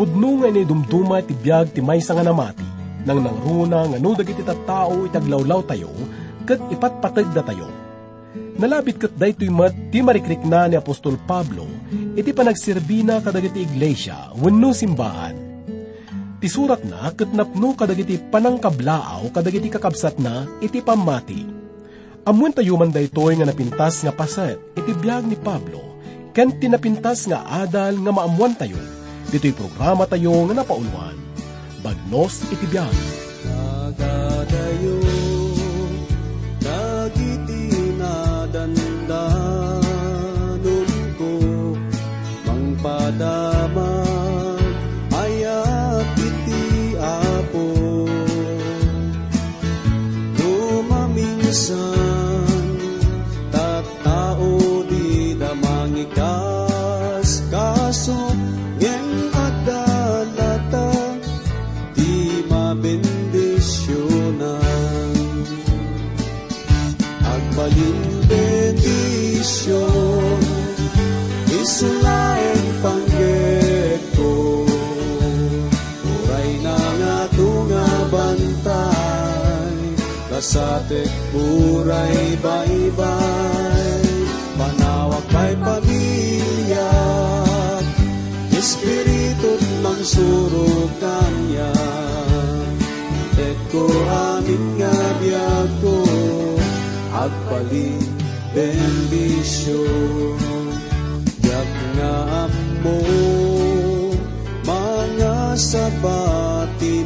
Pudno nga ni dumduma ti biyag ti maysa nga namati, nang nangruna nga no dagiti tattao itaglawlaw tayo, kat ipatpatag da tayo. Nalabit kat daytoy mat ti marikrik na ni Apostol Pablo, iti panagsirbi na kadagiti iglesia, wenno simbahan. Ti surat na kat napno kadagiti panangkablaaw kadagiti kakabsat na iti pamati. Amun tayo man daytoy nga napintas nga paset iti biyag ni Pablo, ken tinapintas nga adal nga maamuan tayo, dito'y programa tayo nga napauluan. Bagnos iti biyag. Nagadayo, mga sabati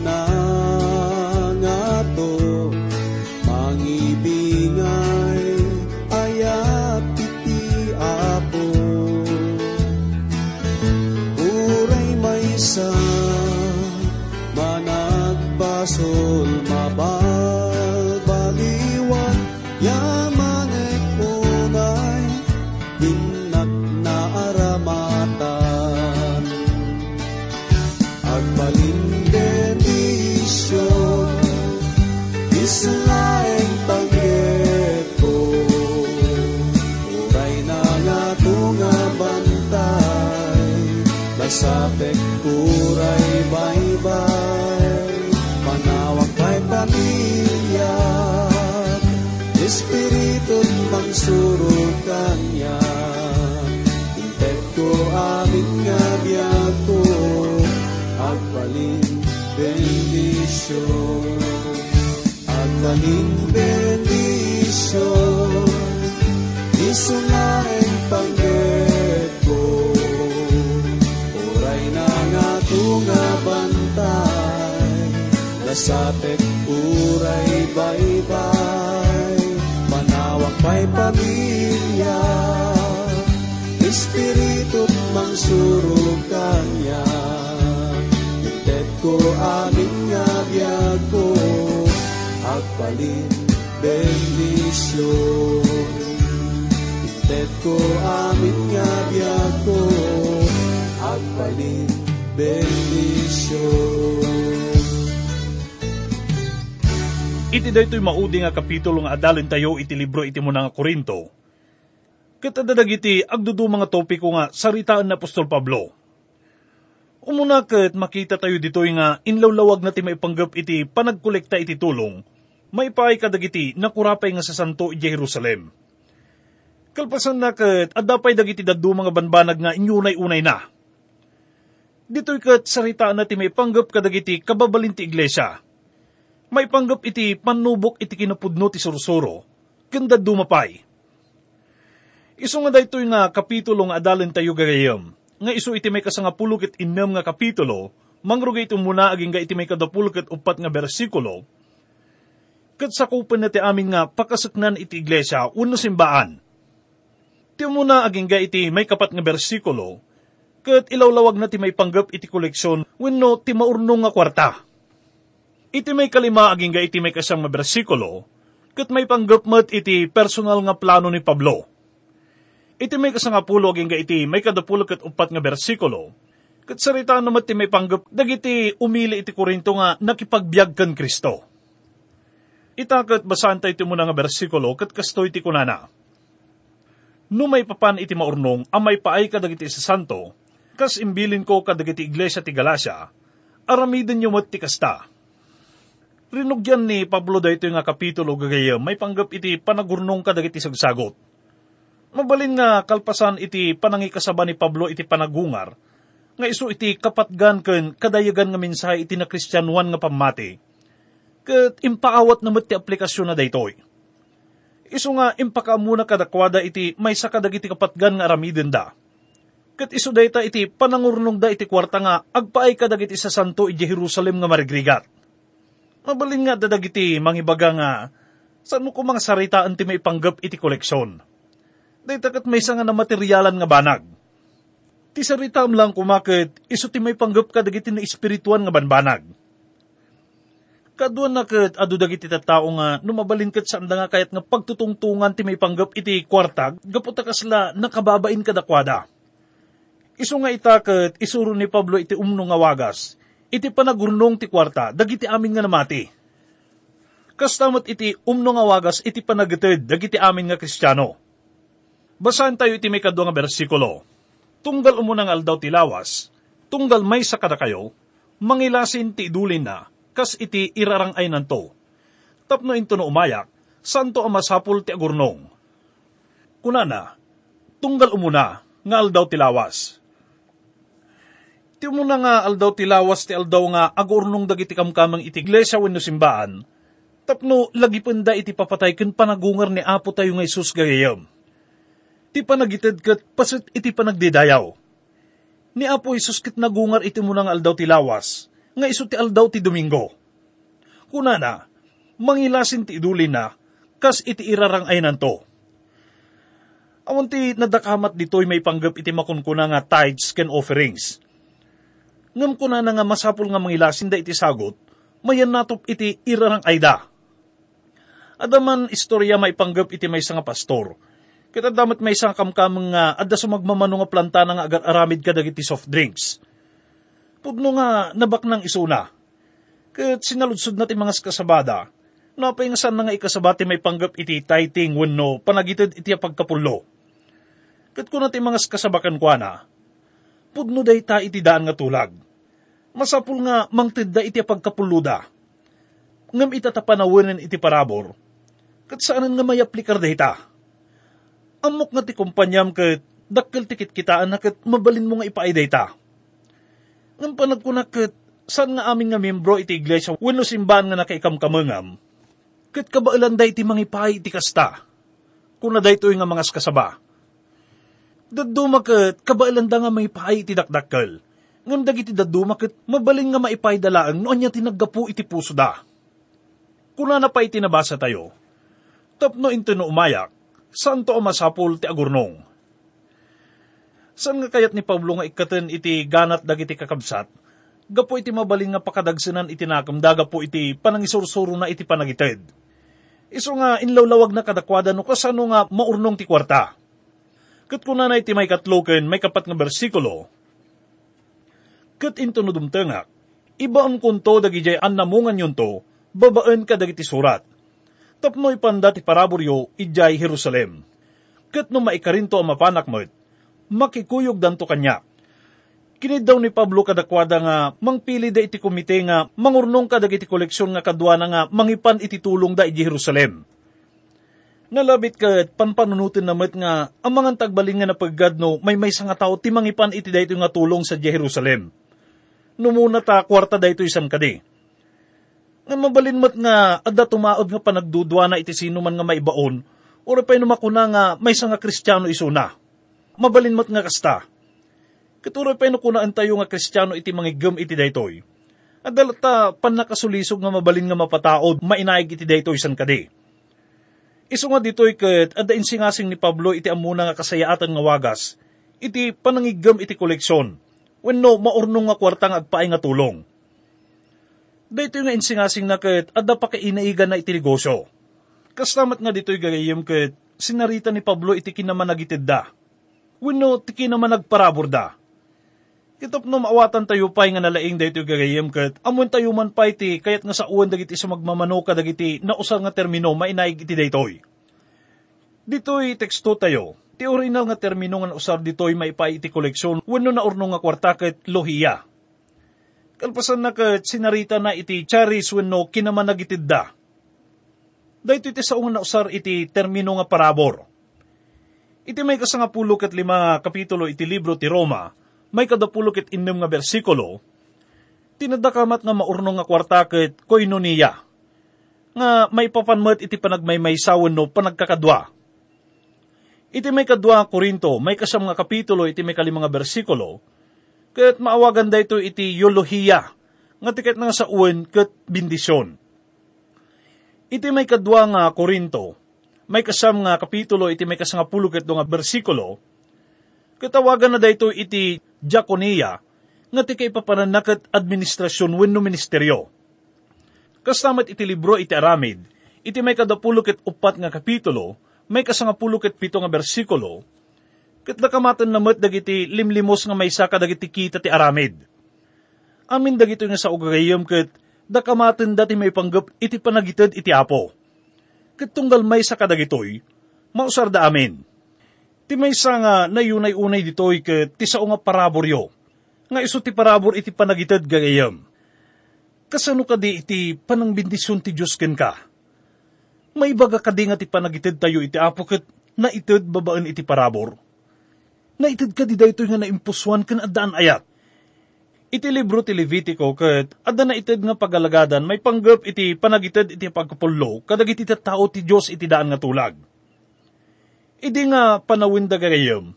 amin nga biyag ko Agbalin bendisyon Agbalin bendisyon Isulaeng pangged ko. Uray na nga tunga bantay. Lasapek uray baybay Manawag pa'y pamilya Espiritu mangsurog kanya Itet ko amin nga biyag ko Agpalin bendisyon Tet ko amin nga biyag ko Agpalin bendisyon Iti daytoy maudi nga kapitulo nga adalin tayo iti libro iti mo nga Korinto. Katadadag iti agdudu mga topiko nga saritaan na Apostol Pablo. Umuna kat makita tayo ditoy nga inlawlawag na ti maipanggap iti panagkolekta iti tulong, maipaay kadagiti nakurapay nga sa Santo iti Jerusalem. Kalpasan na kat adapay dagiti daddu mga banbanag nga inyunay-unay na. Dito'y kat saritaan na ti maipanggap kadagiti kababalin ti iglesia may panggap iti panubok iti kinapudno ti sursuro, kanda dumapay. Iso nga daytoy nga kapitulo nga adalin tayo gagayam, nga iso iti may kasangapulo ket innem nga kapitulo, mangrugay ito muna aging ga iti may kadapulo ket upat nga bersikulo, kat sakupan na ti amin nga pakasaknan iti iglesia uno simbaan. Ti muna aging ga iti may kapat nga bersikulo, kat ilawlawag na ti may panggap iti koleksyon wenno ti maurnong nga kwarta. Iti may kalima aging ga iti may kasang nga bersikulo, kat may panggap mat iti personal nga plano ni Pablo. Iti may kasangapulo aging ga iti may kadapulo kat upat nga bersikulo, kat sarita naman ti may panggap dagiti umili iti Korinto nga nakipagbiag kan Kristo. Itakat basan tayo iti muna nga bersikulo kat kastoy ti kunana. No may papan iti maurnong, amay paay ka dagiti sa santo, Kas imbilin ko kadagiti iglesia ti Galacia, aramidin nyo mo't ti kasta. Rinugyan ni Pablo dayto nga kapitulo gagayam, may panggap iti panagurnong kadagiti sagsagot. Mabalin nga kalpasan iti panangikasaba ni Pablo iti panagungar, nga iso iti kapatgan ken kadayagan nga mensahe iti na kristyanuan nga pamati. Ket impaawat na ti aplikasyon na daytoy. Iso nga impakaamuna kadakwada iti may sakadagiti kapatgan nga aramiden da Kat iso dayta iti panangurnong da iti kwarta nga agpaay kadag iti sa santo iti Jerusalem nga marigrigat. Mabalin nga dadag iti mangibaga nga saan mo ko mga saritaan ti may panggap iti koleksyon. Dayta kat may nga na materyalan nga banag. Ti saritam lang kumakit iso ti may panggap kadag iti na espirituan nga banbanag. Kaduan na kat adu dagiti tattao nga numabalin kat sa nga kayat nga pagtutungtungan ti may panggap iti kwartag, gaputa kasla nakababain kadakwada Isu nga itaket, isuro ni Pablo iti umno nga wagas, iti panagurnong ti kwarta, dagiti amin nga namati. Kastamot iti umno nga wagas, iti panagited, dagiti amin nga kristyano. Basahan tayo iti may kadwa nga bersikulo. Tunggal umunang aldaw ti lawas, tunggal may sakada kayo, mangilasin ti idulin na, kas iti irarang ay nanto. Tapno into no umayak, santo ang masapul ti agurnong. Kunana, tunggal umuna, nga aldaw ti lawas Ti mo na nga aldaw ti lawas ti aldaw nga agurnong dagiti kamkamang iti iglesia wenno simbaan. Tapno lagi penda iti papatay ken panagungar ni Apo tayo nga Isus gayam. Ti panagited ket pasit iti panagdidayaw. Ni Apo Isus ket nagungar iti nga aldaw ti lawas, nga iso ti aldaw ti Domingo. Kunana, mangilasin ti idulin na, kas iti irarang ay nanto. Awan ti nadakamat dito'y may panggap iti makunkuna nga tithes ken offerings ngam ko na nga masapul nga mangilasin da iti sagot, mayan natop iti irarang ayda. Adaman istorya maipanggap iti may nga pastor. Kita damat may isang kamkamang nga adda sa magmamano nga planta nga agar aramid ka dagiti soft drinks. Pudno nga nabak ng isuna. Kat sinaludsod natin mga kasabada, napay nga saan nga ikasabati may panggap iti tithing wenno panagitid iti pagkapulo. Kat ko natin mga kasabakan kwa na, pudno day ta iti daan nga tulag masapul nga mangtid da iti pagkapuluda. Ngam itatapanawanan iti parabor, kat saanan nga may aplikar da ita. Amok nga ti kumpanyam kat dakkel tikit kitaan na kat mabalin mo nga ipaay da ita. Ngam panagkunak kat saan nga aming nga membro iti iglesia wano simbahan nga nakaikamkamangam, kat kabailan da iti mangipaay iti kasta, kuna da ito nga mga skasaba. Daduma kat kabailan da nga may paay iti dakdakkel ngam dagiti daduma ket mabaling nga maipaydalaang no anya tinaggapu iti puso da. Kuna na pa iti nabasa tayo, tapno into no umayak, saan to masapul ti agurnong. Saan nga kayat ni Pablo nga ikaten iti ganat dagiti kakabsat, gapo iti mabaling nga pakadagsinan iti nakamdaga po iti panangisursuro na iti panagited. Iso nga inlawlawag na kadakwada no kasano nga maurnong ti kwarta. Kat kuna na iti may katloken, may kapat nga bersikulo, ket into no dumtengak. Iba ang kunto dagijay an namungan yun to, babaan ka dagiti surat. Tapno ipanda ti paraburyo, ijay Jerusalem. Ket no maikarinto ang mapanak mo't, makikuyog danto kanya. Kinid daw ni Pablo kadakwada nga mangpili da iti komite nga mangurnong ka dagiti koleksyon nga kadwana nga mangipan iti tulong da iti Jerusalem. Nalabit ka panpanunutin namat nga ang mga tagbaling nga napaggad no may may nga tao ti mangipan iti dayto nga tulong sa Jerusalem numuna ta kwarta da ito isang kadi. Nga mabalin mat nga adda tumaod nga panagdudwa na iti sino man nga maibaon, ora pa makuna nga may nga kristyano isuna. Mabalin mat nga kasta. Katuro pa kunaan tayo nga kristyano iti mangigam iti daytoy. Adala ta panakasulisog nga mabalin nga mapataod, mainaig iti daytoy san kadi. Iso nga ditoy ket adda insingasing ni Pablo iti amuna nga kasayaatan nga wagas, iti panangigam iti koleksyon wenno maurno nga kwartang agpaay nga tulong. Dito nga insingasing na ket pa kainaigan na iti negosyo. Kaslamat nga dito'y gagayim ket sinarita ni Pablo iti kinaman nagitid da. Wenno ti kinaman nagparabor da. Kitap no maawatan tayo pa'y nga nalaing dito gagayim ket amon tayo man pa iti kayat nga sa uwan dagiti sa magmamano dagiti na usar nga termino mainaig iti daytoy. Dito'y teksto tayo, Ti original nga termino nga usar ditoy maipay iti koleksyon wenno na urno nga kwarta ket lohiya. Kalpasan na ket sinarita na iti charis wenno kinamanagitid da. Dahito iti sa na usar iti termino nga parabor. Iti may kasangapulo ket lima kapitulo iti libro ti Roma, may kadapulo ket innem nga bersikulo, tinadakamat nga maurno nga kwarta ket koinonia, nga may papanmat iti panagmaymaysawan no panagkakadwa Iti may kadwa Korinto, may kasam nga kapitulo, iti may kalimang bersikulo, kat maawagan da ito iti yolohiya, nga tiket nga sa uwan kat bindisyon. Iti may kadwa nga Korinto, may kasam nga kapitulo, iti may kasang pulo ket nga bersikulo, katawagan na da ito iti diakonia, nga ti kay papananakat administrasyon wenno ministeryo. Kastamat iti libro iti aramid, iti may kadapulo ket upat nga kapitulo, may kasangapulo ket pito nga bersikulo, ket nakamatan namat dagiti limlimos nga may saka dagiti kita ti aramid. Amin dagito nga sa ugagayam ket dakamatan dati may panggap iti panagitad iti apo. Ket tunggal may saka dagitoy, mausar da amin. Ti may sa nga nayunay-unay ditoy ket ti sao nga paraboryo, nga iso ti parabor iti panagitad gagayam. Kasano ka di iti panangbindisyon ti Diyos ken ka? May baga kadi nga ti panagitid tayo iti apoket na itid babaan iti parabor. Na itid ka di daytoy nga naimpuswan kan adaan ayat. Iti libro ti Levitico ket adda na itid nga pagalagadan may panggap iti panagitid iti pagkapullo kadagiti iti tao ti Dios iti daan nga tulag. Idi nga panawin da gagayam,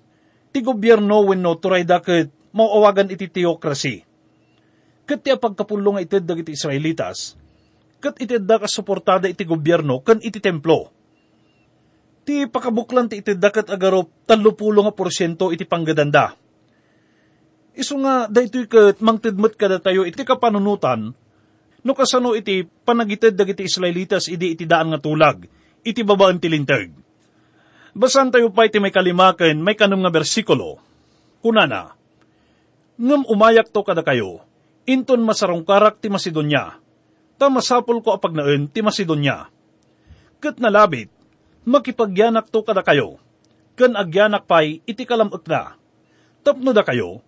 ti gobyerno wenno turay da ket mauawagan iti theocracy. Ket ti pagkapullo nga itid dagiti Israelitas, kat itidda ka suportada iti gobyerno kan iti templo. Ti pakabuklan ti itidda kat agarop talupulo nga porsyento iti panggadanda. Iso nga daytoy kat mangtidmet kada tayo iti kapanunutan, no kasano iti panagitid dagiti Israelitas idi iti daan nga tulag, iti babaan ti lintag. Basan tayo pa iti may kalimaken, may kanong nga bersikulo. Kunana, ngam umayak to kada kayo, inton masarong karak ti Macedonia, ta masapol ko apag naen ti Macedonia. Kat nalabit, makipagyanak to kada kayo, kan agyanak pay iti kalamot na. Tapno da kayo,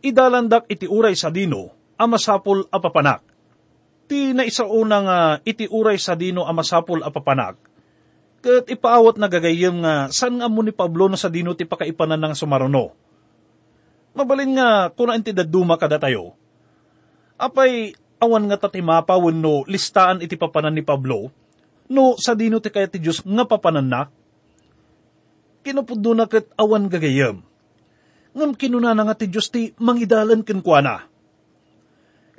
idalandak iti uray sa dino, amasapol apapanak. Ti na isauna nga iti uray sa dino amasapol apapanak. Kat ipaawat na gagayam nga san nga mo ni Pablo na sa dino ti pakaipanan ng sumaruno. Mabalin nga kuna ti daduma kada tayo. Apay awan nga tatimapawon no listaan iti papanan ni Pablo, no sa dino ti kaya ti Diyos nga papanan na, kinupuddo na kat awan gagayam. Ngam kinuna na nga ti Diyos ti mangidalan kenkwana.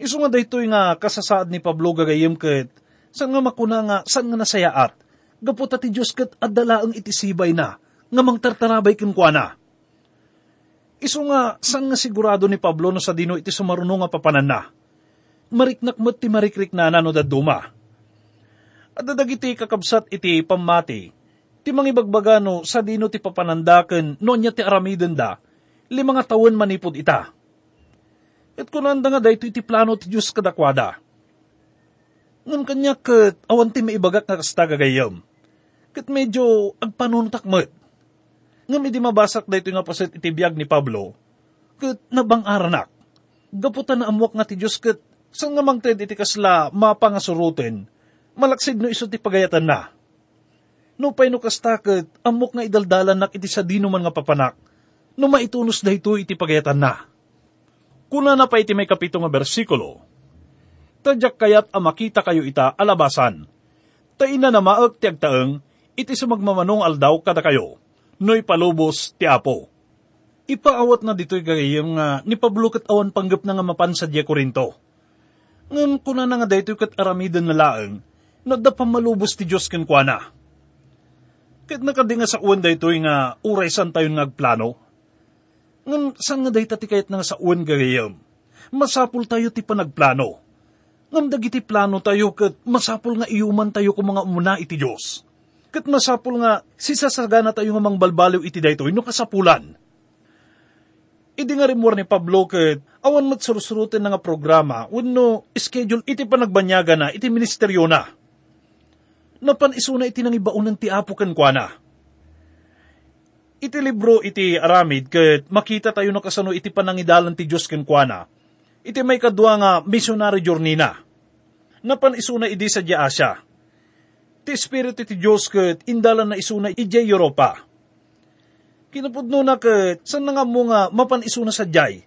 Iso nga daytoy nga kasasaad ni Pablo gagayam kat, san nga makuna nga, san nga nasayaat, gaputa ti Diyos kat adalaang itisibay na, nga mangtartarabay kenkwana. Iso nga, san nga sigurado ni Pablo no sa dino iti sumaruno nga papanan na, mariknak met ti marikrik na nano da duma. At dadagiti kakabsat iti pamati, ti mangibagbagano sa dino ti papanandaken no niya ti aramiden da, lima nga tawen manipod ita. At kunanda nga dahito iti plano ti Diyos kadakwada. Ngan kanya kat awan ti maibagak nga kasta gagayam. Kat medyo agpanuntak met. Ngam idi mabasak dahito nga pasit iti biyag ni Pablo. Kat nabang aranak. Gaputan na amwak nga ti Diyos kat San nga mangted iti kasla mapangasurutin, malaksid no iso ti pagayatan na. No pay no kastakit, amok nga idaldalan nak iti sa dino man nga papanak, no maitunos da ito iti pagayatan na. Kuna na pa iti may kapito nga bersikulo, Tadyak kayat amakita kayo ita alabasan. Ta ina na maag ti agtaeng, iti sumagmamanong aldaw kada kayo, no'y palubos ti apo. Ipaawat na dito'y gagayam nga ni Pablo kat awan panggap na nga mapan sa Korinto ngam kuna na nga daytoy kat aramidan na laeng, no da pamalubos ti Diyos ken kuana. Kat nakadinga sa uwan daytoy nga uray san tayo ngagplano. Ngam san nga dayta ti kayat nga sa uwan gagayam, masapul tayo ti panagplano. Ngam dagiti plano tayo kat masapul nga iuman tayo kung mga umuna iti Diyos. Kat masapul nga sisasagana tayo nga mang balbaliw iti daytoy no kasapulan Idi nga rimor ni Pablo ket awan mat sursurutin nga programa wenno schedule iti panagbanyaga na iti ministeryo na. Napan isuna iti nang ibaunan ti apo ken kuana. Iti libro iti aramid ket makita tayo no kasano iti panangidalan ti Diyos kenkwana. Iti may kadwa nga missionary journey na. Napan isuna idi sa Asya. Ti Espiritu ti Diyos ket indalan na isuna ije Europa. Kinapudno na ket san nga mo nga mapan isuna sa jay.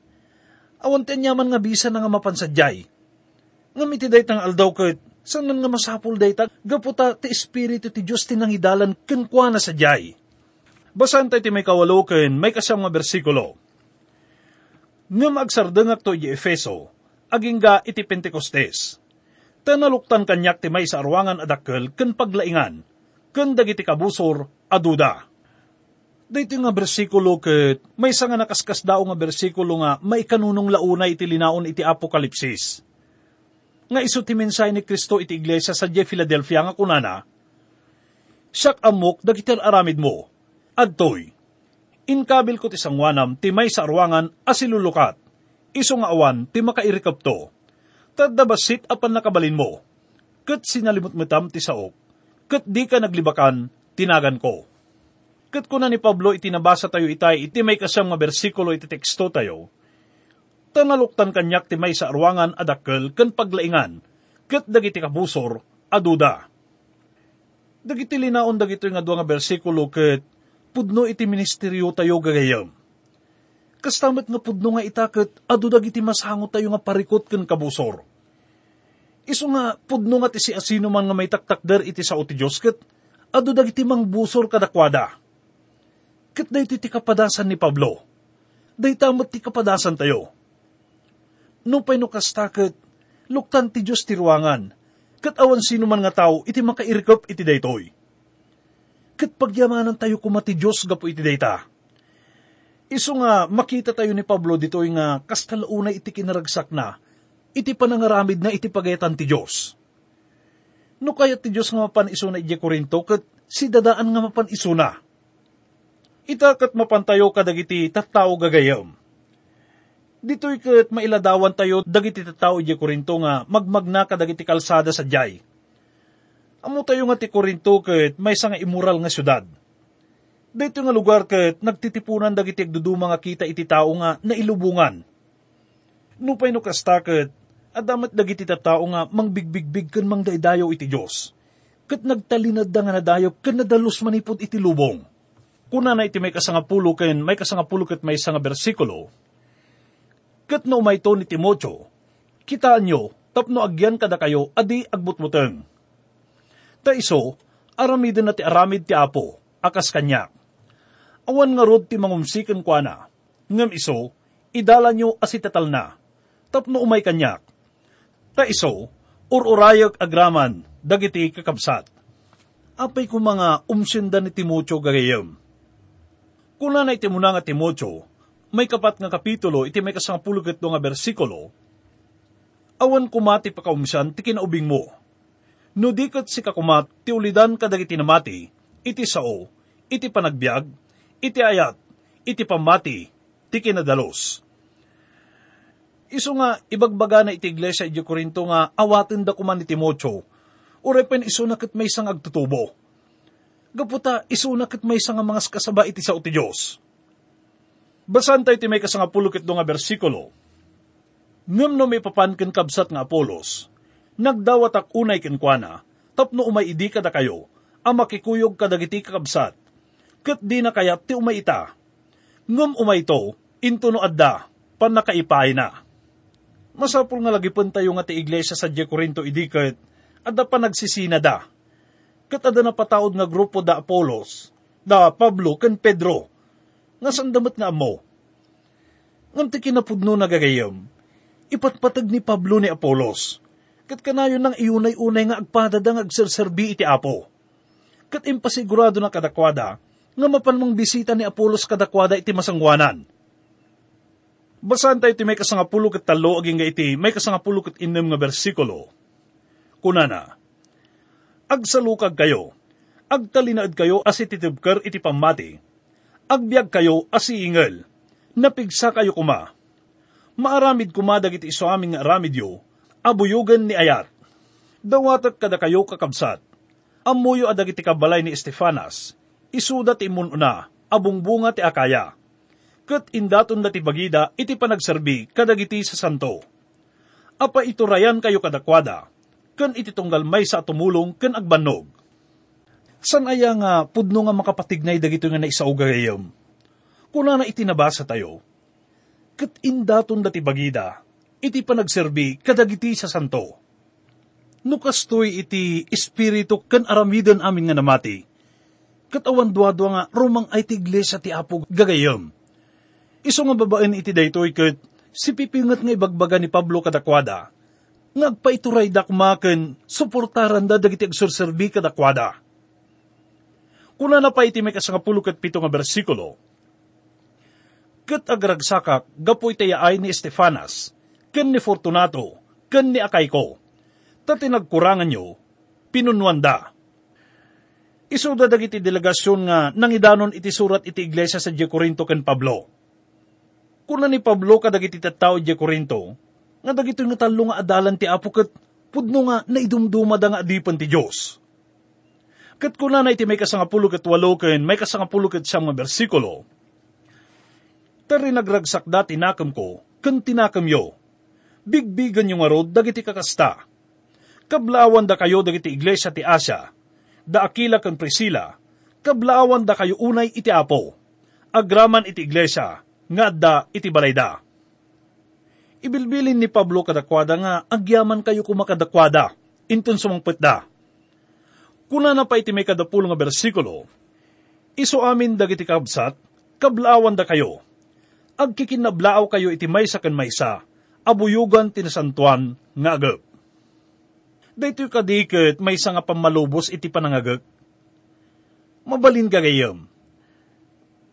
Awan tenyaman nga bisa na nga mapan sa jay. Nga miti daytang aldaw ket san nga masapul dayta gaputa ti Espiritu ti Diyos tinangidalan kenkwana sa jay Basan tayo ti may kawalo ken may kasam nga bersikulo. Ngam agsardengak to iti Efeso, agingga iti Pentecostes. Tanaluktan kanyak ti may sa arwangan adakkel ken paglaingan, ken dagiti kabusor aduda. Dito nga bersikulo ket may nga nakaskas dao nga bersikulo nga may kanunong launay iti linaon iti Apokalipsis. Nga iso ti mensay ni Kristo iti iglesia sa Philadelphia nga kunana, Siyak amok dagiti aramid mo, Adtoy, inkabil ko ti sangwanam ti may sa arwangan asilulukat, iso nga awan ti makairikap to. Tadabasit apan nakabalin mo, kat sinalimot metam ti saok, kat di ka naglibakan, tinagan ko. Kat kuna ni Pablo itinabasa tayo itay iti may kasam nga bersikulo iti teksto tayo, tanaluktan kanyak ti may sa arwangan adakkel ken paglaingan, kat dagiti kabusor, aduda. Dagiti linaon dagito nga nga bersikulo ket pudno iti ministeryo tayo gagayam. Kastamat nga pudno nga itakot, adudag iti masangot tayo nga parikot ken kabusor. Iso nga pudno nga ti si asino man nga may taktakder iti sao ti Diyos ket, adudag iti mang busor kadakwada. Ket da iti kapadasan ni Pablo. Day tamot ti kapadasan tayo. No pay no kastakot, luktan ti Diyos ti ruangan, kat awan sino man nga tao iti makairikop iti daytoy ket pagyamanan tayo kumati Diyos gapo iti dayta. Iso nga makita tayo ni Pablo ditoy nga kastalauna iti kinaragsak na, iti panangaramid na iti pagayetan ti Diyos. No kaya ti Diyos nga mapan iso na iti Korinto, kat si dadaan nga mapan iso na. Ita kat mapantayo kadagiti tattao gagayam. Dito'y kat mailadawan tayo dagiti tattao iti Korinto nga magmagna kadagiti kalsada sa jay Amo tayo nga ti Korinto ket may nga immoral nga syudad. Dito nga lugar ket nagtitipunan dagiti agduduma nga kita iti tao nga nailubungan. Nupay no kasta ket adamat dagiti tao nga mangbigbigbig ken mangdaydayo iti Dios. Ket nagtalinad da nga nadayop ken nadalos manipod iti lubong. Kuna na iti may kasangapulo ken may kasangapulo ket may nga bersikulo. Ket no umay to ni Timotyo, kitaan nyo, tapno agyan kada kayo, adi agbutbuteng Ta iso, aramidin na ti aramid ti apo, akas kanya. Awan nga rod ti mangumsikan kwa na, ngam iso, idala nyo asitatal na, tapno umay kanyak. Ta iso, ururayag agraman, dagiti kakabsat. Apay ko mga umsinda ni Timotyo gagayam. Kuna na iti muna nga may kapat nga kapitulo, iti may kasangapulugat nga bersikulo, awan kumati pa kaumsan, ti kinaubing mo No dikot si kakumat, ti ulidan kadagiti namati, iti sao, iti panagbiag, iti ayat, iti pamati, ti kinadalos. Iso nga, ibagbaga na iti iglesia iti Korinto nga awatin da kuman ni Timotyo, urepen iso na may isang agtutubo. Gaputa, iso na may isang mga kasaba iti sao ti Diyos. Basan tayo ti may kasangapulukit do nga bersikulo. Ngam no may papankin kabsat nga Apolos, nagdawat ak unay kenkwana, tapno umay idi kada kayo, ang makikuyog kadagiti kakabsat, kat di na kayat ti umay ita. Ngum umay to, into no adda, pan na. Masapul nga lagi tayo nga ti iglesia sa Korinto idikat, adda pa nagsisina da. Kat adda na pataod nga grupo da Apolos, da Pablo ken Pedro, nga sandamat nga amo. Ngam ti kinapudno nagagayam, ipatpatag ni Pablo ni Apolos, kat kanayon nang iunay-unay nga agpadadang agserserbi iti apo. Kat impasigurado na kadakwada, nga mapanmang bisita ni Apolos kadakwada iti masangwanan. Basan tayo iti may kasangapulo kat talo aging nga iti may kasangapulo kat inem nga bersikulo. Kunana, Agsalukag kayo, agtalinaad kayo as ititibker iti pamati, agbiag kayo as iingel, napigsa kayo kuma. Maaramid kumadag iti iso aming aramidyo, abuyugan ni Ayat. Dawatak kada kayo kakabsat. Amuyo adag iti kabalay ni Estefanas. Isudat imun una, abong bunga ti akaya. Kat indaton na ti bagida, iti panagserbi, kadagiti sa santo. Apa iturayan kayo kadakwada, kan iti tunggal may sa tumulong, kan agbanog. San aya nga pudno nga makapatignay dagito nga naisauga gayam? Kuna na itinabasa tayo, kat indaton dati bagida, iti panagserbi kadagiti sa santo. Nukastoy iti espiritu kan aramidan amin nga namati. Katawan duwa-duwa nga rumang ay ti iglesia ti apo gagayam. Iso nga babaen iti daytoy kat si pipingat nga ibagbaga ni Pablo kadakwada. Ngagpaituray dakmaken suportaran da dagiti agsurserbi kadakwada. Kuna na pa iti may kasangapulo kat pito nga bersikulo, kat agragsakak gapoy tayaay ni Estefanas, ken ni Fortunato, ken ni Akayko, ta tinagkurangan nyo, pinunwanda. Isuda dagiti delegasyon nga nangidanon iti surat iti iglesia sa Diyo ken Pablo. Kuna ni Pablo kadagiti tattao Diyo nga dagito nga talo nga adalan ti apo ket pudno nga naidumduma da nga adipan ti Diyos. Kat kuna na iti may kasangapulo ket walo ken may kasangapulo ket siyang nga bersikulo, Tari nagragsak da tinakam ko, kan tinakam yo. Bigbigan yung arod dagiti kakasta. Kablawan da kayo dagiti iglesia ti Asya, da Akila kan Priscilla, kablawan da kayo unay iti apo, agraman iti iglesia, nga da iti balayda. Ibilbilin ni Pablo kadakwada nga agyaman kayo kumakadakwada, inton sumangpet da. Kuna na pa iti may kadapulo nga bersikulo, iso amin dagiti kabsat, kablawan da kayo, agkikinablaaw kayo iti maysa ken maysa, abuyugan tinasantuan nga agap. Daytoy kadiket maysa nga pamalubos iti panangagak. Mabalin ka gayam.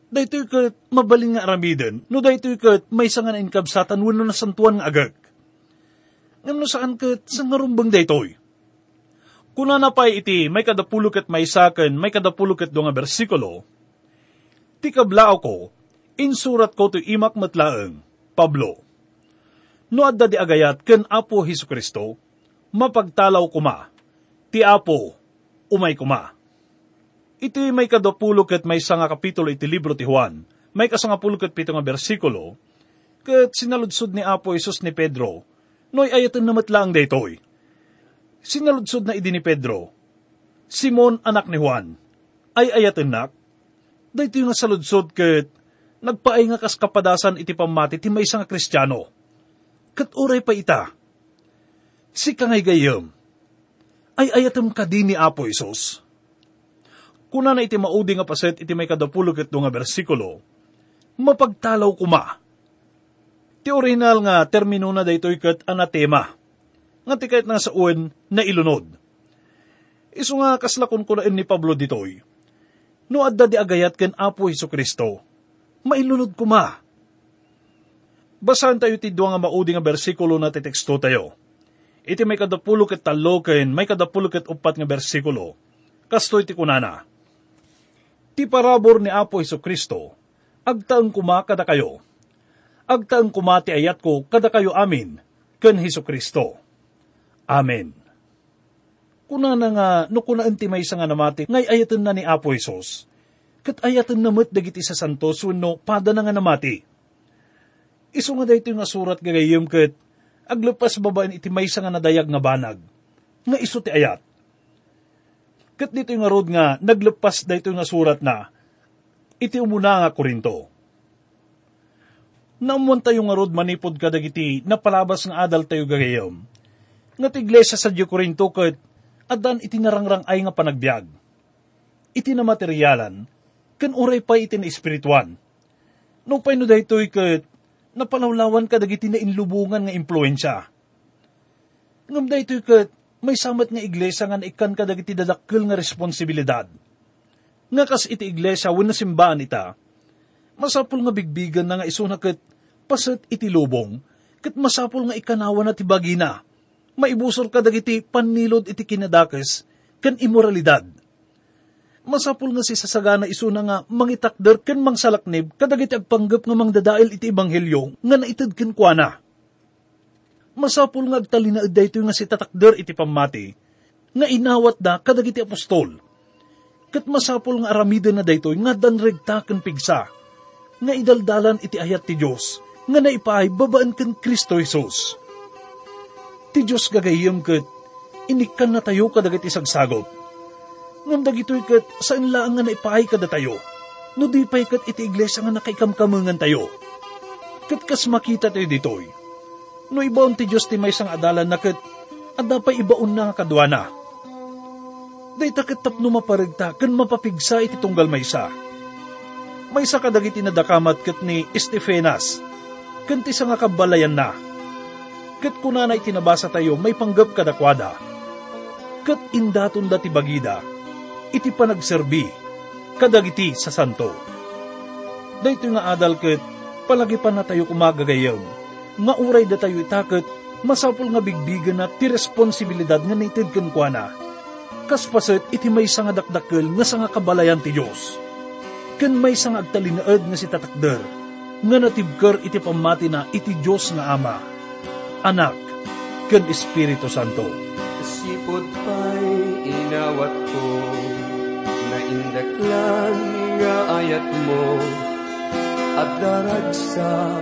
Daytoy ket mabalin nga aramiden, no daytoy ket maysa nga nainkabsatan wenno nasantuan nga agak. Ngam no saan ket sa ngarumbang daytoy. Kuna na pa iti may kadapulo ket maysa ken may kadapulo ket nga bersikulo, ti kablaaw ko, insurat ko to imak matlaeng, Pablo. No adda di agayat ken Apo Hesu Kristo, mapagtalaw kuma, ti Apo, umay kuma. Iti may kadapulok ket may nga kapitulo iti libro ti Juan, may kasangapulok ket pito nga bersikulo, ket sinaludsod ni Apo Isus ni Pedro, noy ayatan na matlaang daytoy. Sinaludsod na idi ni Pedro, Simon anak ni Juan, ay ayatan nak, daytoy nga saludsod ket nagpaay nga kas kapadasan iti pamati ti may nga kristyano. Kat uray pa ita. Si kangay gayam, ay ayatam ka din ni Apo Isos. Kuna na iti maudi nga paset iti may kadapulog ito nga bersikulo, mapagtalaw kuma. Ti original nga termino na daytoy kat anatema, nga ti kahit nga sa uwan na ilunod. Iso nga kaslakon ko ni Pablo ditoy, no adda di agayat ken Apo Heso Kristo, mailunod ko ma. Basahan tayo ti nga maudi nga bersikulo na titeksto tayo. Iti may kadapulo ket talo ken may kadapulo ket upat nga bersikulo. Kastoy ti kunana. Ti parabor ni Apo Heso Kristo, agtaang kuma kada kayo. Agtaang kuma ti ayat ko kada kayo amin, ken Heso Kristo. Amen. Kuna na nga, no kuna ti may nga namati, ngay ayatan na ni Apo Hesus, kat ayatan namot dagiti sa santos wenno pada na nga namati. Iso nga dayto nga surat gagayem ket aglepas babaan iti maysa nga nadayag nga banag. Nga iso ti ayat. Kat dito nga rod nga naglepas dayto nga surat na iti umuna nga Korinto. Naamuan tayo nga rod manipod ka dagiti napalabas nga adal tayo gagayem. Nga ti iglesia sa Diyo Korinto ket adan iti narangrang ay nga panagbiag. Iti na materyalan, ken uray pa iti na espirituan. Nung paino daytoy ket napalawlawan ka dagiti na inlubungan nga impluensya. Ngam daytoy ket may samat nga iglesia nga naikan ka dagiti dadakkel nga responsibilidad. Nga kas iti iglesia wenno simbaan ita, masapul nga bigbigan na nga isuna ket paset iti lubong, ket masapul nga ikanawa na ti bagina, maibusor ka dagiti panilod iti kinadakes, ken imoralidad masapul nga si sasagana isuna nga mangitakder ken mangsalaknib kadagiti agpanggap nga mangdadail iti ebanghelyo nga naitid ken kuana. Masapul nga agtalinaed dayto nga si tatakder iti pamati nga inawat da kadagiti apostol. kat masapol nga aramida na daytoy nga danregta ken pigsa, nga idaldalan iti ayat ti Diyos, nga naipaay babaan ken Kristo Jesus. Ti Diyos gagayem ket, inikan na tayo kadagat isagsagot. Ngam dagitoy ket, saan lang nga naipaay kada tayo, no di pa'y kat iti iglesia nga nakaikamkamangan tayo. Kat kas makita tayo ditoy, no ibaon ti Diyos ti may sang adalan na kat, adda pa ibaon na nga kadwana Dayta ket tapno maparagta ken mapapigsa iti tunggal maysa. Maysa kadagiti nadakamat ket ni Estefenas. Ken ti nga kabalayan na. Ket kunana itinabasa tayo may panggap kadakwada. Ket indaton dati bagida. Iti panagserbi kadagiti sa santo. Dayto nga adal ket palagi pa na tayo kumagagayam. Nga uray da tayo itaket masapul nga bigbigan na ti responsibilidad nga naitid ken kuana kaspaset iti may nga dakdakkel nga sanga kabalayan ti Diyos. Ken may nga agtalinaed nga si tatakder, nga natibker iti pamati na iti Diyos nga Ama, Anak, ken Espiritu Santo. Sipod pa'y inawat ko, na indaklan nga ayat mo, at daragsa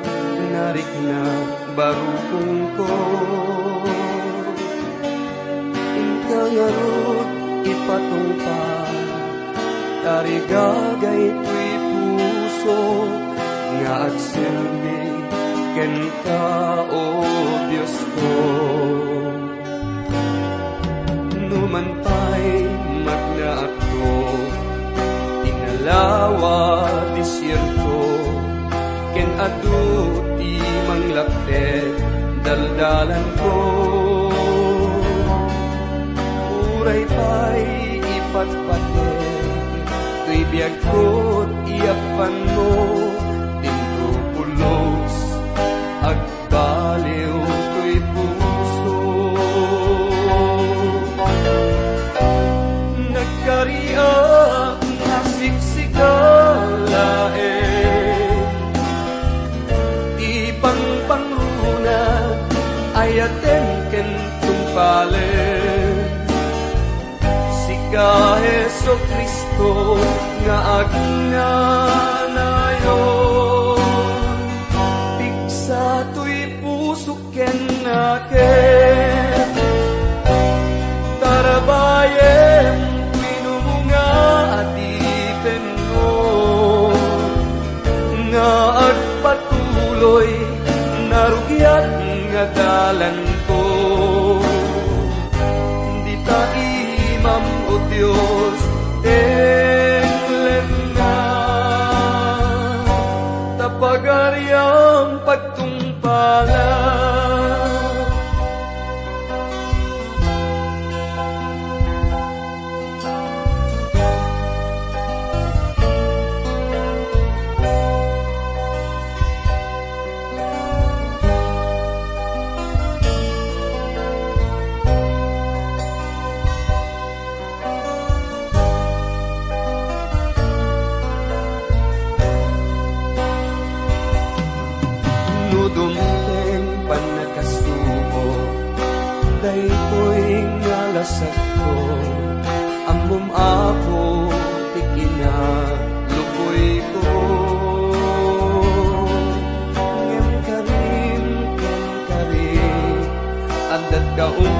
narik na barukong ko. Inkangarot ipatungpal Tarigagay ko'y puso Nga agsilbi ken ka, O Diyos ko. Numan pa'y magnaat ko Inalawa disyerto. Ken adu ti manglapte Daldalan ko. Uray pa'y patpate Tuy biag ko't iyapan ka Heso Kristo nga agnanayon Piksa to'y puso ken naken Tarabayen pinumunga at ipen mo Nga agpatuloy narugyat nga dalan Dios. the